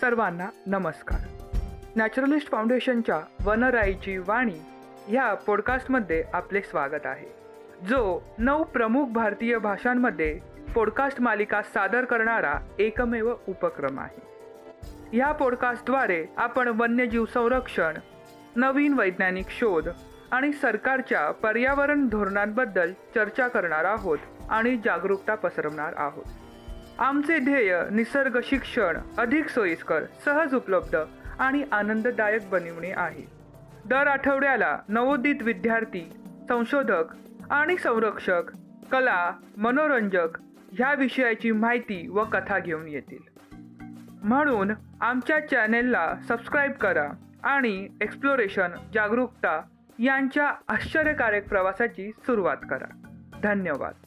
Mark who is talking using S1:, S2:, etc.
S1: सर्वांना नमस्कार. नॅचरलिस्ट फाउंडेशनच्या वनराईची वाणी ह्या पॉडकास्टमध्ये आपले स्वागत आहे. जो नऊ प्रमुख भारतीय भाषांमध्ये पॉडकास्ट मालिका सादर करणारा एकमेव उपक्रम आहे. या पॉडकास्टद्वारे आपण वन्यजीव संरक्षण नवीन वैज्ञानिक शोध आणि सरकारच्या पर्यावरण धोरणांबद्दल चर्चा करणार आहोत. आणि जागरूकता पसरवणार आहोत. आमचे ध्येय निसर्ग शिक्षण अधिक सोयीस्कर सहज उपलब्ध आणि आनंददायक बनविणे आहे. दर आठवड्याला नवोदित विद्यार्थी संशोधक आणि संरक्षक कला मनोरंजक ह्या विषयाची माहिती व कथा घेऊन येतील. म्हणून आमच्या चॅनेलला सबस्क्राईब करा आणि एक्सप्लोरेशन जागरूकता यांच्या आश्चर्यकारक प्रवासाची सुरुवात करा. धन्यवाद.